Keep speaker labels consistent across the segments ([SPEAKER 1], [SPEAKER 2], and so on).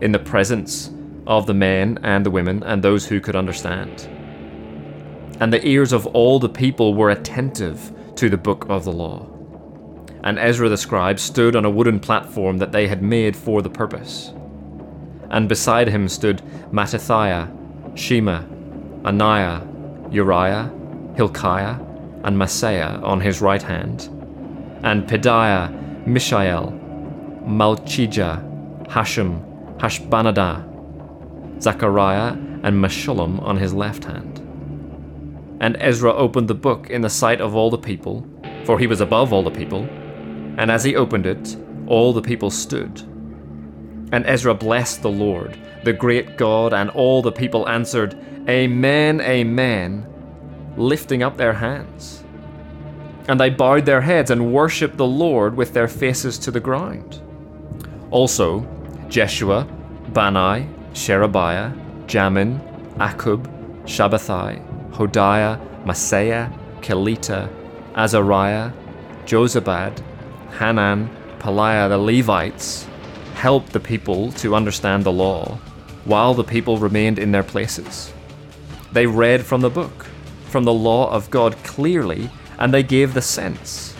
[SPEAKER 1] in the presence of the men and the women and those who could understand. And the ears of all the people were attentive to the book of the law. And Ezra the scribe stood on a wooden platform that they had made for the purpose. And beside him stood Mattithiah, Shema, Ananiah, Uriah, Hilkiah, and Maaseiah on his right hand, and Pedaiah, Mishael, Malchijah, Hashum, Hashbaddanah, Zechariah, and Meshullam on his left hand. And Ezra opened the book in the sight of all the people, for he was above all the people. And as he opened it, all the people stood. And Ezra blessed the Lord, the great God, and all the people answered, Amen, Amen, lifting up their hands. And they bowed their heads and worshipped the Lord with their faces to the ground. Also, Jeshua, Bani, Sherebiah, Jamin, Akkub, Shabbethai, Hodiah, Maaseiah, Kelita, Azariah, Jozabad, Hanan, Pelaiah the Levites helped the people to understand the law while the people remained in their places. They read from the book, from the law of God clearly, and they gave the sense,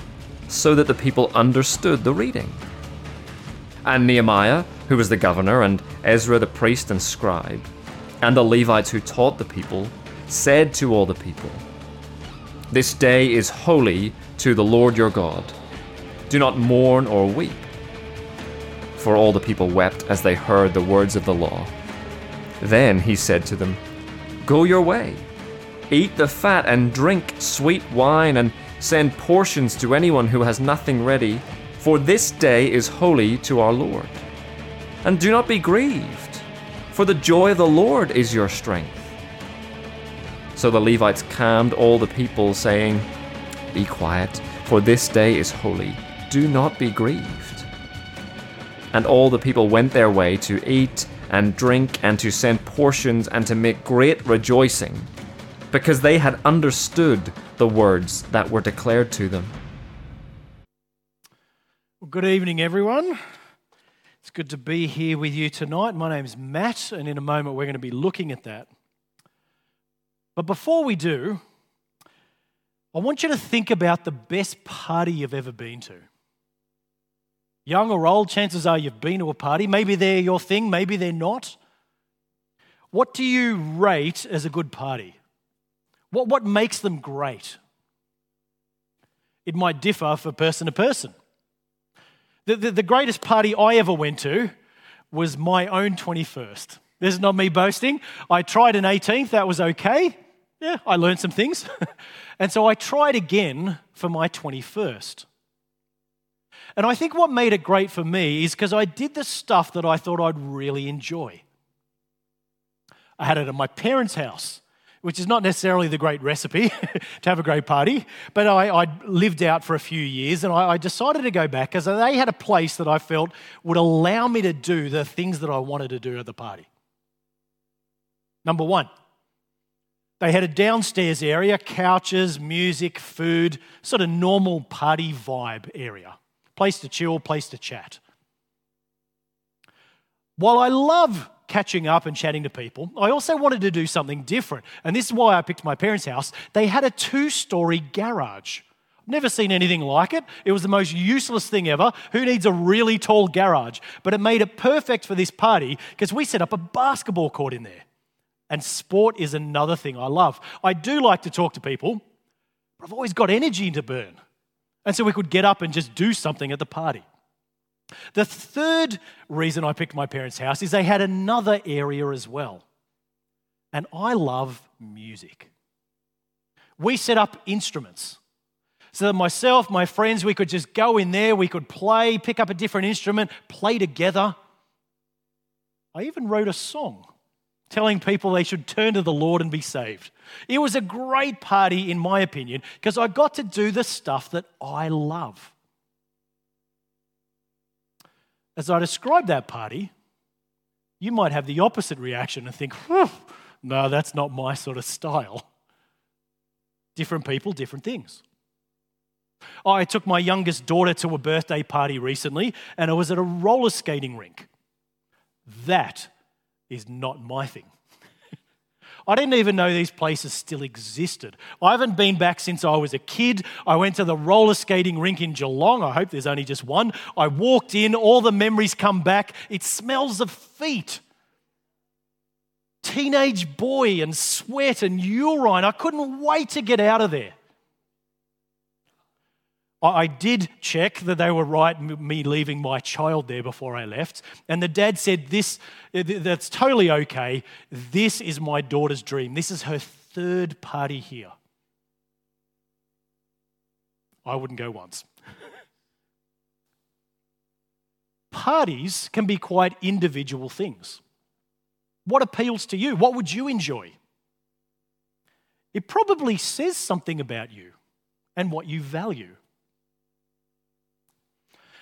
[SPEAKER 1] so that the people understood the reading. And Nehemiah, who was the governor, and Ezra the priest and scribe, and the Levites who taught the people, said to all the people, This day is holy to the Lord your God. Do not mourn or weep. For all the people wept as they heard the words of the law. Then he said to them, Go your way, eat the fat and drink sweet wine, and send portions to anyone who has nothing ready, for this day is holy to our Lord. And do not be grieved, for the joy of the Lord is your strength. So the Levites calmed all the people, saying, Be quiet, for this day is holy. Do not be grieved. And all the people went their way to eat and drink and to send portions and to make great rejoicing, because they had understood the words that were declared to them.
[SPEAKER 2] Good evening, everyone. It's good to be here with you tonight. My name's Matt, and in a moment we're going to be looking at that. But before we do, I want you to think about the best party you've ever been to. Young or old, chances are you've been to a party. Maybe they're your thing, maybe they're not. What do you rate as a good party? What, what makes them great? It might differ for person to person. The, the, the, greatest party I ever went to was my own 21st. This is not me boasting. I tried an 18th, that was okay. Yeah, I learned some things. and so I tried again for my 21st. And I think what made it great for me is because I did the stuff that I thought I'd really enjoy. I had it at my parents' house which is not necessarily the great recipe to have a great party, but I, I lived out for a few years and I, I decided to go back because they had a place that I felt would allow me to do the things that I wanted to do at the party. Number one, they had a downstairs area, couches, music, food, sort of normal party vibe area. Place to chill, place to chat. While I love catching up and chatting to people. I also wanted to do something different. And this is why I picked my parents' house. They had a two story garage. Never seen anything like it. It was the most useless thing ever. Who needs a really tall garage? But it made it perfect for this party because we set up a basketball court in there. And sport is another thing I love. I do like to talk to people, but I've always got energy to burn. And so we could get up and just do something at the party. The third reason I picked my parents' house is they had another area as well. And I love music. We set up instruments so that myself, my friends, we could just go in there, we could play, pick up a different instrument, play together. I even wrote a song telling people they should turn to the Lord and be saved. It was a great party, in my opinion, because I got to do the stuff that I love. As I describe that party, you might have the opposite reaction and think, no, that's not my sort of style. Different people, different things. I took my youngest daughter to a birthday party recently, and it was at a roller skating rink. That is not my thing. I didn't even know these places still existed. I haven't been back since I was a kid. I went to the roller skating rink in Geelong. I hope there's only just one. I walked in, all the memories come back. It smells of feet. Teenage boy and sweat and urine. I couldn't wait to get out of there. I did check that they were right, me leaving my child there before I left. And the dad said, This, that's totally okay. This is my daughter's dream. This is her third party here. I wouldn't go once. Parties can be quite individual things. What appeals to you? What would you enjoy? It probably says something about you and what you value.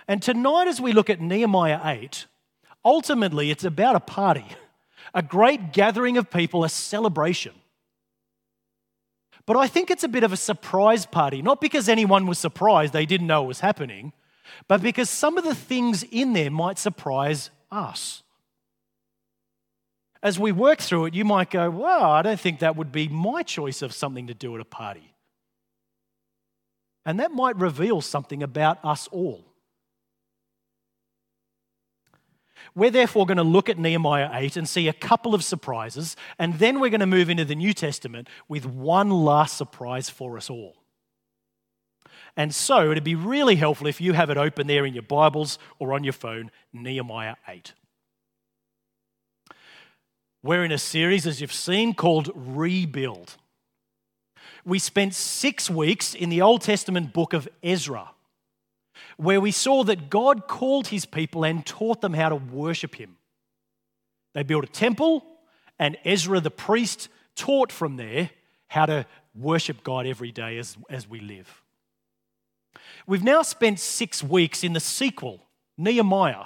[SPEAKER 2] And tonight, as we look at Nehemiah 8, ultimately it's about a party, a great gathering of people, a celebration. But I think it's a bit of a surprise party, not because anyone was surprised they didn't know it was happening, but because some of the things in there might surprise us. As we work through it, you might go, Well, I don't think that would be my choice of something to do at a party. And that might reveal something about us all. We're therefore going to look at Nehemiah 8 and see a couple of surprises, and then we're going to move into the New Testament with one last surprise for us all. And so it'd be really helpful if you have it open there in your Bibles or on your phone, Nehemiah 8. We're in a series, as you've seen, called Rebuild. We spent six weeks in the Old Testament book of Ezra where we saw that God called his people and taught them how to worship him. They built a temple, and Ezra the priest taught from there how to worship God every day as, as we live. We've now spent six weeks in the sequel, Nehemiah.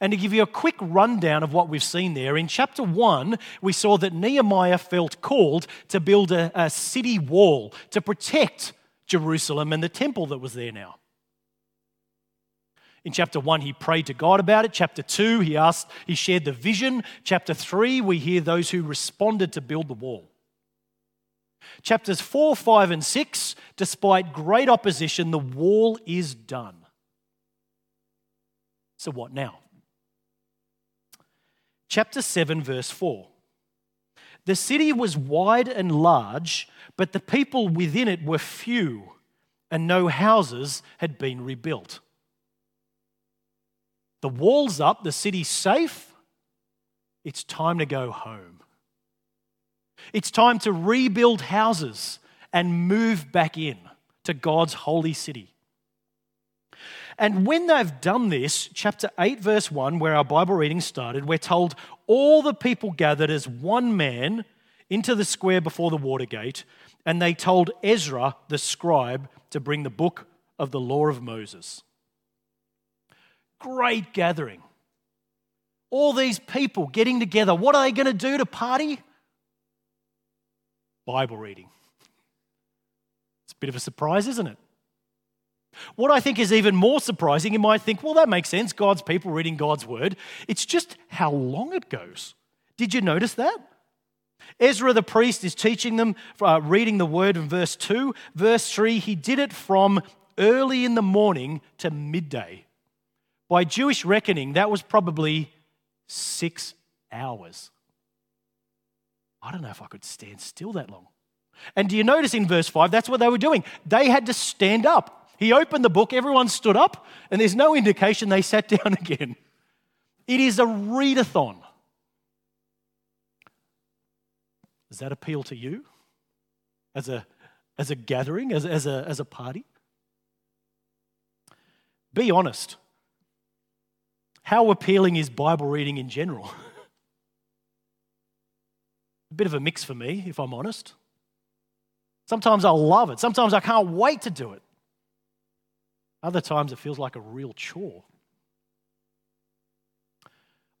[SPEAKER 2] And to give you a quick rundown of what we've seen there, in chapter 1, we saw that Nehemiah felt called to build a, a city wall to protect Jerusalem and the temple that was there now. In chapter 1, he prayed to God about it. Chapter 2, he asked, he shared the vision. Chapter 3, we hear those who responded to build the wall. Chapters 4, 5, and 6, despite great opposition, the wall is done. So, what now? Chapter 7, verse 4. The city was wide and large, but the people within it were few, and no houses had been rebuilt. The wall's up, the city's safe. It's time to go home. It's time to rebuild houses and move back in to God's holy city. And when they've done this, chapter 8, verse 1, where our Bible reading started, we're told all the people gathered as one man into the square before the water gate, and they told Ezra, the scribe, to bring the book of the law of Moses. Great gathering. All these people getting together. What are they going to do to party? Bible reading. It's a bit of a surprise, isn't it? What I think is even more surprising, you might think, well, that makes sense, God's people reading God's word. It's just how long it goes. Did you notice that? Ezra the priest is teaching them, uh, reading the word in verse 2. Verse 3, he did it from early in the morning to midday. By Jewish reckoning, that was probably six hours. I don't know if I could stand still that long. And do you notice in verse 5, that's what they were doing? They had to stand up. He opened the book, everyone stood up, and there's no indication they sat down again. It is a readathon. Does that appeal to you as a, as a gathering, as, as, a, as a party? Be honest. How appealing is Bible reading in general? a bit of a mix for me, if I'm honest. Sometimes I love it. Sometimes I can't wait to do it. Other times it feels like a real chore.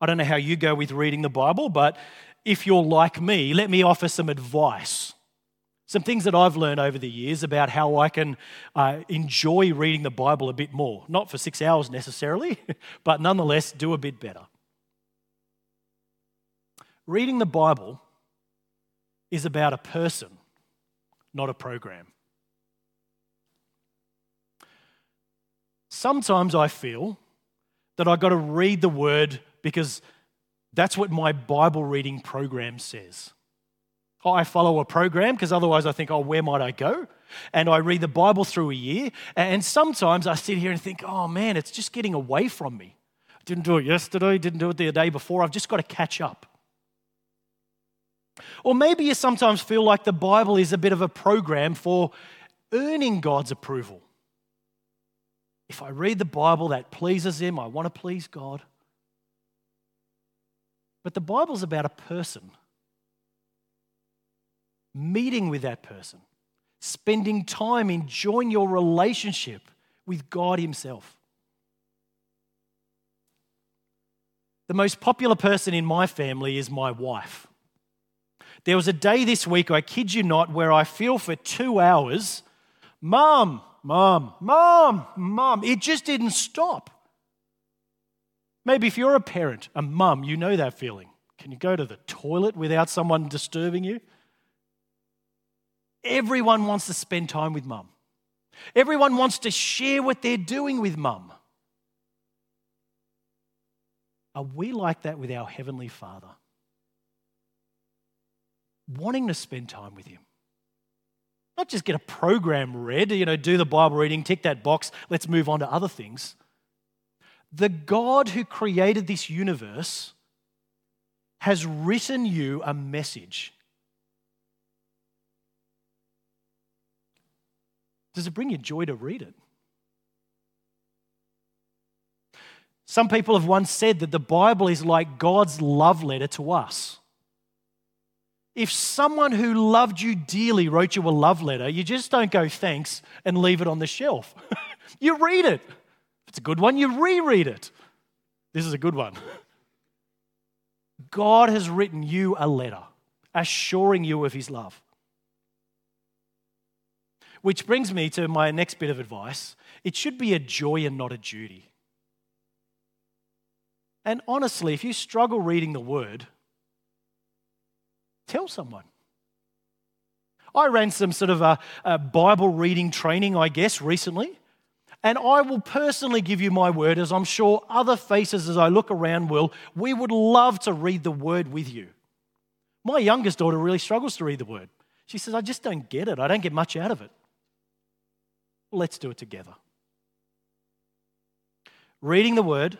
[SPEAKER 2] I don't know how you go with reading the Bible, but if you're like me, let me offer some advice. Some things that I've learned over the years about how I can uh, enjoy reading the Bible a bit more. Not for six hours necessarily, but nonetheless do a bit better. Reading the Bible is about a person, not a program. Sometimes I feel that I've got to read the word because that's what my Bible reading program says. I follow a program because otherwise I think, oh, where might I go? And I read the Bible through a year. And sometimes I sit here and think, oh man, it's just getting away from me. I didn't do it yesterday, didn't do it the day before. I've just got to catch up. Or maybe you sometimes feel like the Bible is a bit of a program for earning God's approval. If I read the Bible, that pleases Him. I want to please God. But the Bible's about a person, meeting with that person, spending time enjoying your relationship with God Himself. The most popular person in my family is my wife. There was a day this week, I kid you not, where I feel for two hours, Mom, Mom, Mom, Mom. It just didn't stop. Maybe if you're a parent, a mum, you know that feeling. Can you go to the toilet without someone disturbing you? Everyone wants to spend time with mum. Everyone wants to share what they're doing with mum. Are we like that with our Heavenly Father? Wanting to spend time with Him. Not just get a program read, you know, do the Bible reading, tick that box, let's move on to other things. The God who created this universe has written you a message. Does it bring you joy to read it? Some people have once said that the Bible is like God's love letter to us. If someone who loved you dearly wrote you a love letter, you just don't go thanks and leave it on the shelf. you read it. If it's a good one, you reread it. This is a good one. God has written you a letter assuring you of his love. Which brings me to my next bit of advice. It should be a joy and not a duty. And honestly, if you struggle reading the word, Tell someone. I ran some sort of a, a, Bible reading training, I guess, recently. And I will personally give you my word, as I'm sure other faces as I look around will. We would love to read the word with you. My youngest daughter really struggles to read the word. She says, I just don't get it. I don't get much out of it. Let's do it together. Reading the word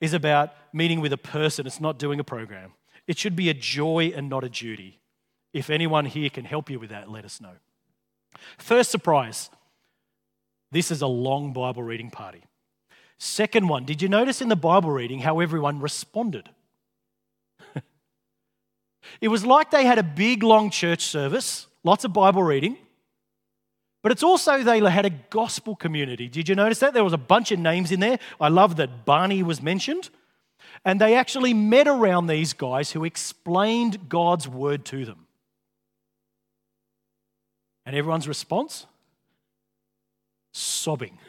[SPEAKER 2] is about meeting with a person, it's not doing a program. It should be a joy and not a duty. If anyone here can help you with that, let us know. First surprise this is a long Bible reading party. Second one, did you notice in the Bible reading how everyone responded? it was like they had a big, long church service, lots of Bible reading, but it's also they had a gospel community. Did you notice that? There was a bunch of names in there. I love that Barney was mentioned. And they actually met around these guys who explained God's word to them. And everyone's response? Sobbing.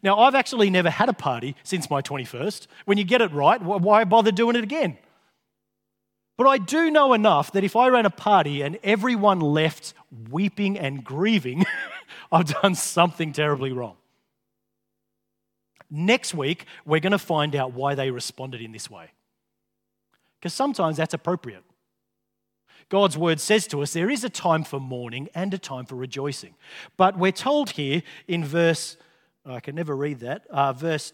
[SPEAKER 2] Now, I've actually never had a party since my 21st. When you get it right, why bother doing it again? But I do know enough that if I ran a party and everyone left weeping and grieving, I've done something terribly wrong. Next week, we're going to find out why they responded in this way. Because sometimes that's appropriate. God's word says to us there is a time for mourning and a time for rejoicing. But we're told here in verse, I can never read that, uh, verse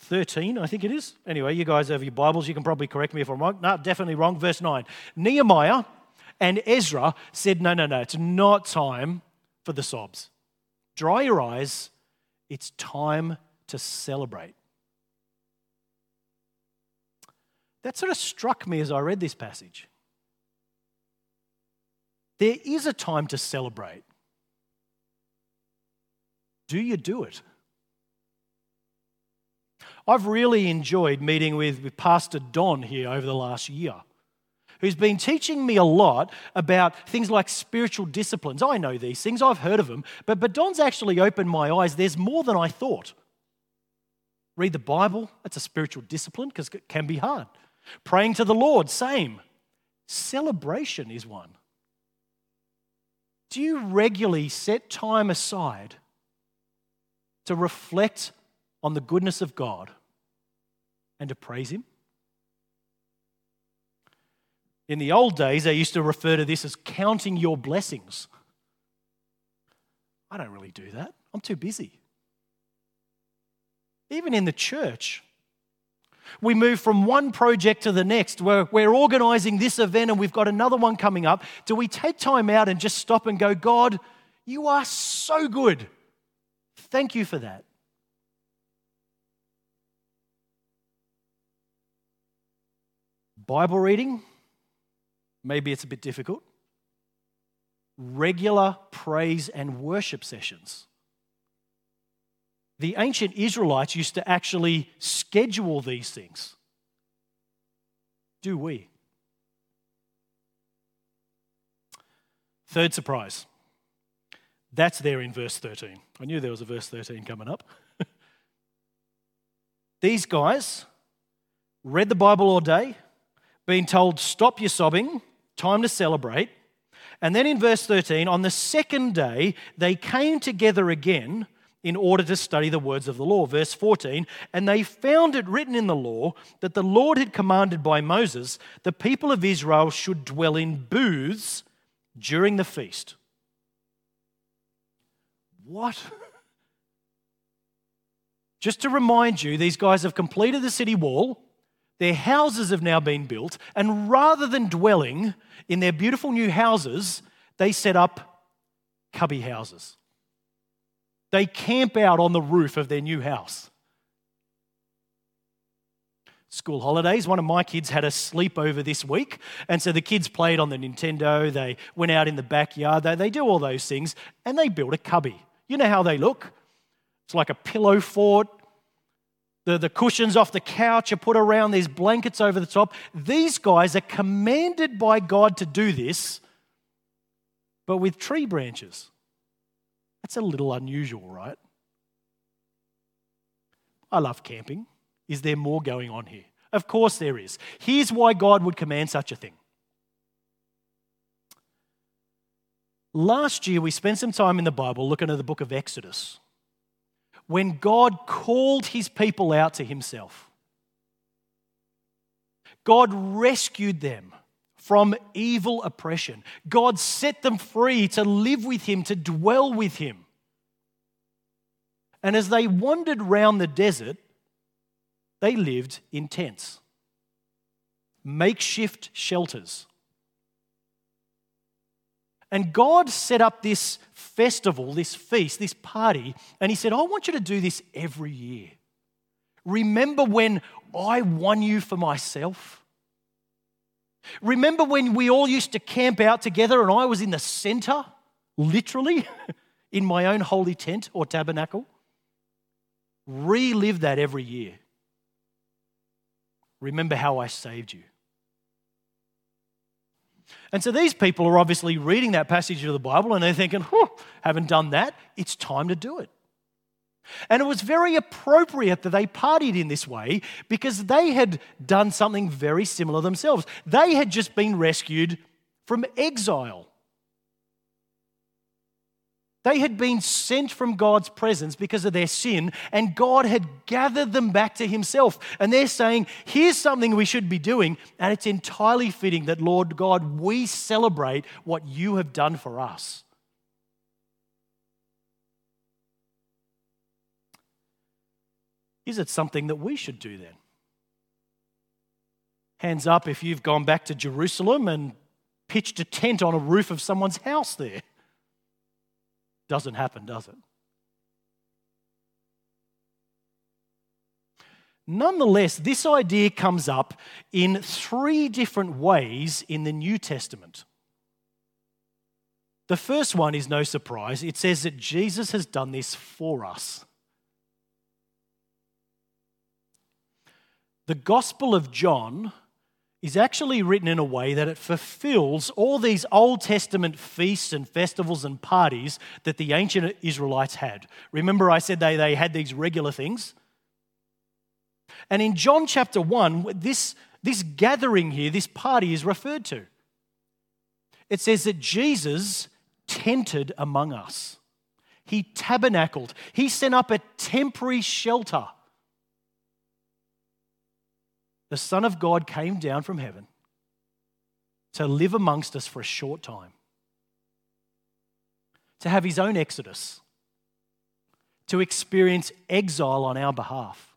[SPEAKER 2] 13, I think it is. Anyway, you guys have your Bibles, you can probably correct me if I'm wrong. No, definitely wrong. Verse 9. Nehemiah and Ezra said, No, no, no, it's not time for the sobs. Dry your eyes, it's time to celebrate. That sort of struck me as I read this passage. There is a time to celebrate. Do you do it? I've really enjoyed meeting with, with Pastor Don here over the last year, who's been teaching me a lot about things like spiritual disciplines. I know these things, I've heard of them, but, but Don's actually opened my eyes. There's more than I thought. Read the Bible, that's a spiritual discipline because it can be hard. Praying to the Lord, same. Celebration is one. Do you regularly set time aside to reflect on the goodness of God and to praise Him? In the old days, they used to refer to this as counting your blessings. I don't really do that. I'm too busy. Even in the church, we move from one project to the next. We're, we're organizing this event and we've got another one coming up. Do we take time out and just stop and go, God, you are so good. Thank you for that. Bible reading, maybe it's a bit difficult. Regular praise and worship sessions the ancient Israelites used to actually schedule these things. Do we? Third surprise. That's there in verse 13. I knew there was a verse 13 coming up. These guys read the Bible all day, being told, stop your sobbing, time to celebrate. And then in verse 13, on the second day, they came together again in order to study the words of the law. Verse 14, and they found it written in the law that the Lord had commanded by Moses the people of Israel should dwell in booths during the feast. What? Just to remind you, these guys have completed the city wall. Their houses have now been built. And rather than dwelling in their beautiful new houses, they set up cubby houses. They camp out on the roof of their new house. School holidays. One of my kids had a sleepover this week. And so the kids played on the Nintendo. They went out in the backyard. They, they do all those things. And they built a cubby. You know how they look? It's like a pillow fort. The, the cushions off the couch are put around, there's blankets over the top. These guys are commanded by God to do this, but with tree branches. That's a little unusual, right? I love camping. Is there more going on here? Of course there is. Here's why God would command such a thing. Last year, we spent some time in the Bible looking at the book of Exodus when God called his people out to himself. God rescued them from evil oppression. God set them free to live with Him, to dwell with Him. And as they wandered round the desert, they lived in tents, makeshift shelters. And God set up this festival, this feast, this party, and He said, I want you to do this every year. Remember when I won you for myself? Remember when we all used to camp out together and I was in the center, literally, in my own holy tent or tabernacle? Relive that every year. Remember how I saved you. And so these people are obviously reading that passage of the Bible and they're thinking, haven't done that. It's time to do it. And it was very appropriate that they partied in this way because they had done something very similar themselves. They had just been rescued from exile. They had been sent from God's presence because of their sin, and God had gathered them back to Himself. And they're saying, Here's something we should be doing, and it's entirely fitting that, Lord God, we celebrate what you have done for us. Is it something that we should do then? Hands up if you've gone back to Jerusalem and pitched a tent on a roof of someone's house there. Doesn't happen, does it? Nonetheless, this idea comes up in three different ways in the New Testament. The first one is no surprise. It says that Jesus has done this for us. The Gospel of John is actually written in a way that it fulfills all these Old Testament feasts and festivals and parties that the ancient Israelites had. Remember, I said they, they had these regular things? And in John chapter 1, this, this gathering here, this party is referred to. It says that Jesus tented among us, he tabernacled, he set up a temporary shelter the Son of God came down from heaven to live amongst us for a short time, to have his own exodus, to experience exile on our behalf,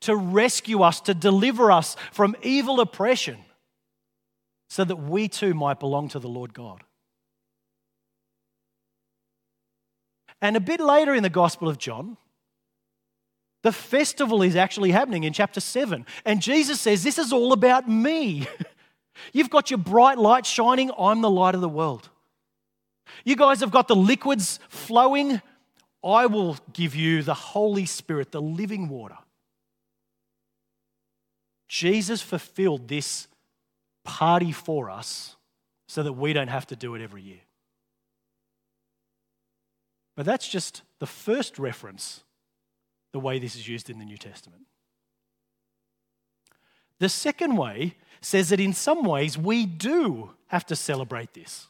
[SPEAKER 2] to rescue us, to deliver us from evil oppression, so that we too might belong to the Lord God. And a bit later in the Gospel of John, the festival is actually happening in chapter 7. And Jesus says, This is all about me. You've got your bright light shining. I'm the light of the world. You guys have got the liquids flowing. I will give you the Holy Spirit, the living water. Jesus fulfilled this party for us so that we don't have to do it every year. But that's just the first reference the way this is used in the New Testament. The second way says that in some ways we do have to celebrate this.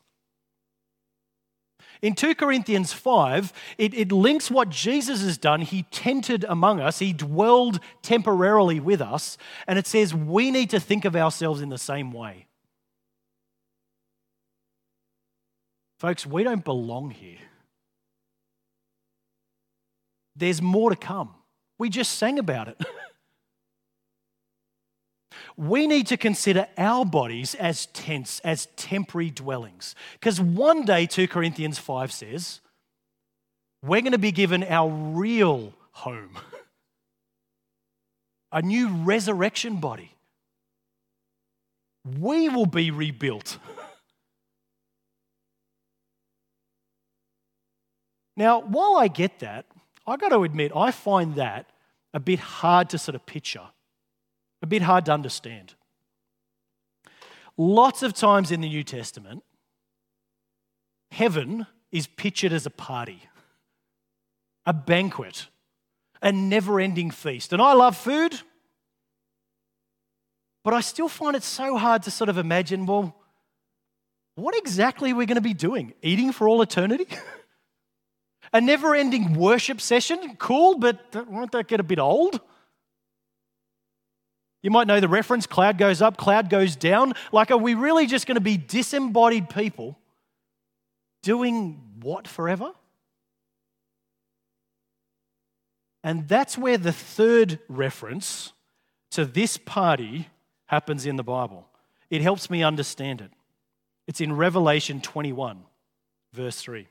[SPEAKER 2] In 2 Corinthians 5, it, it, links what Jesus has done. He tented among us, He dwelled temporarily with us, and it says we need to think of ourselves in the same way. Folks, we don't belong here. There's more to come. We just sang about it. we need to consider our bodies as tents, as temporary dwellings. Because one day, 2 Corinthians 5 says, we're going to be given our real home, a new resurrection body. We will be rebuilt. now, while I get that, I got to admit, I find that a bit hard to sort of picture, a bit hard to understand. Lots of times in the New Testament, heaven is pictured as a party, a banquet, a never ending feast. And I love food, but I still find it so hard to sort of imagine well, what exactly are we going to be doing? Eating for all eternity? A never ending worship session, cool, but won't that get a bit old? You might know the reference cloud goes up, cloud goes down. Like, are we really just going to be disembodied people doing what forever? And that's where the third reference to this party happens in the Bible. It helps me understand it. It's in Revelation 21, verse 3.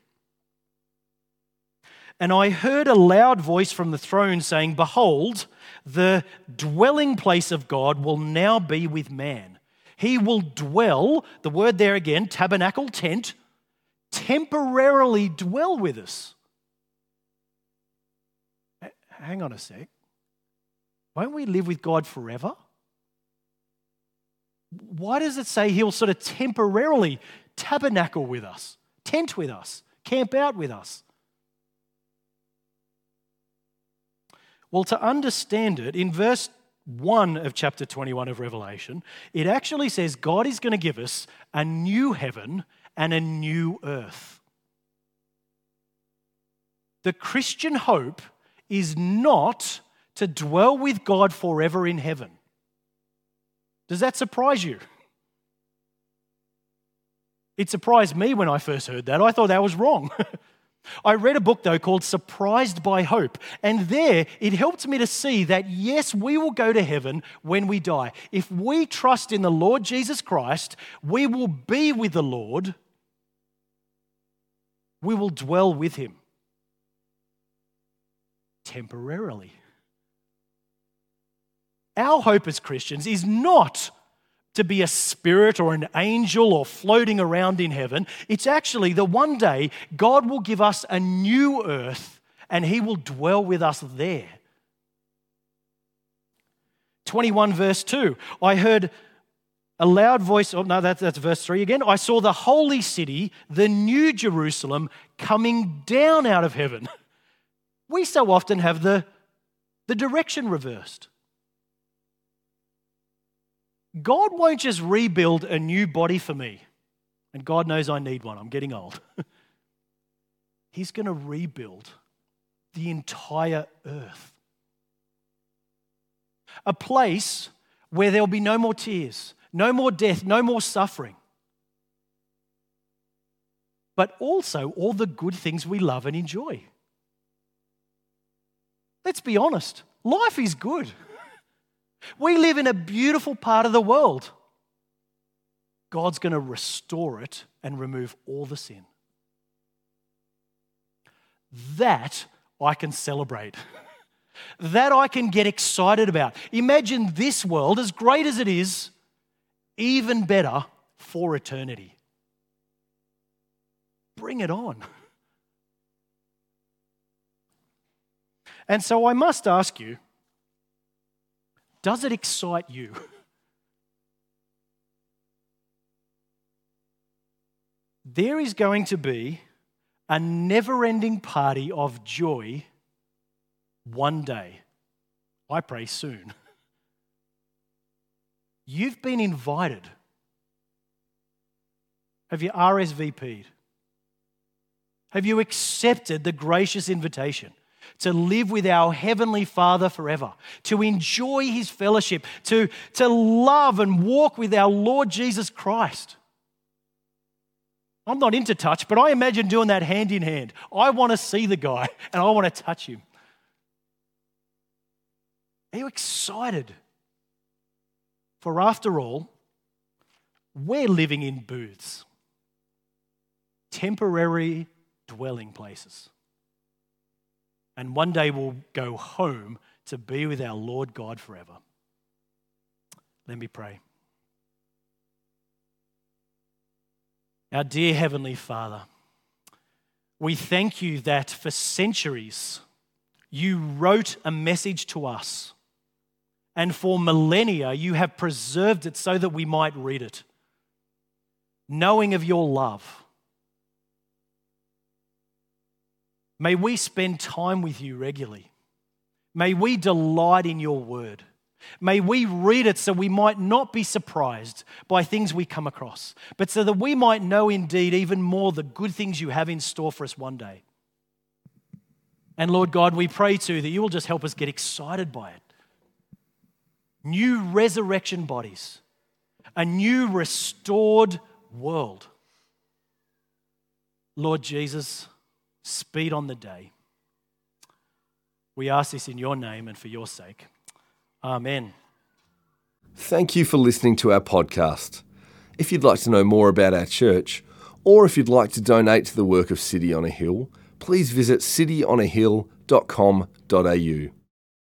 [SPEAKER 2] And I heard a loud voice from the throne saying, Behold, the dwelling place of God will now be with man. He will dwell, the word there again, tabernacle, tent, temporarily dwell with us. Hang on a sec. Won't we live with God forever? Why does it say he'll sort of temporarily tabernacle with us, tent with us, camp out with us? Well, to understand it, in verse 1 of chapter 21 of Revelation, it actually says God is going to give us a new heaven and a new earth. The Christian hope is not to dwell with God forever in heaven. Does that surprise you? It surprised me when I first heard that. I thought that was wrong. I read a book, though, called Surprised by Hope. And there it helped me to see that, yes, we will go to heaven when we die. If we trust in the Lord Jesus Christ, we will be with the Lord, we will dwell with him temporarily. Our hope as Christians is not to be a spirit or an angel or floating around in heaven. It's actually that one day God will give us a new earth and he will dwell with us there. 21 verse 2 I heard a loud voice, oh no, that's, that's verse 3 again. I saw the holy city, the new Jerusalem, coming down out of heaven. We so often have the, the direction reversed. God won't just rebuild a new body for me. And God knows I need one. I'm getting old. He's going to rebuild the entire earth. A place where there'll be no more tears, no more death, no more suffering. But also all the good things we love and enjoy. Let's be honest, life is good. We live in a beautiful part of the world. God's going to restore it and remove all the sin. That I can celebrate. that I can get excited about. Imagine this world, as great as it is, even better for eternity. Bring it on. And so I must ask you does it excite you? there is going to be a never ending party of joy one day. I pray soon. You've been invited. Have you RSVP'd? Have you accepted the gracious invitation? To live with our Heavenly Father forever, to enjoy His fellowship, to, to love and walk with our Lord Jesus Christ. I'm not into touch, but I imagine doing that hand in hand. I want to see the guy and I want to touch him. Are you excited? For after all, we're living in booths, temporary dwelling places. And one day we'll go home to be with our Lord God forever. Let me pray. Our dear Heavenly Father, we thank you that for centuries you wrote a message to us, and for millennia you have preserved it so that we might read it, knowing of your love May we spend time with you regularly. May we delight in your word. May we read it so we might not be surprised by things we come across, but so that we might know indeed even more the good things you have in store for us one day. And Lord God, we pray too that you will just help us get excited by it. New resurrection bodies, a new restored world. Lord Jesus, speed on the day. We ask this in your name and for your sake. Amen.
[SPEAKER 3] Thank you for listening to our podcast. If you'd like to know more about our church, or if you'd like to donate to the work of City on a Hill, please visit cityonahill.com.au.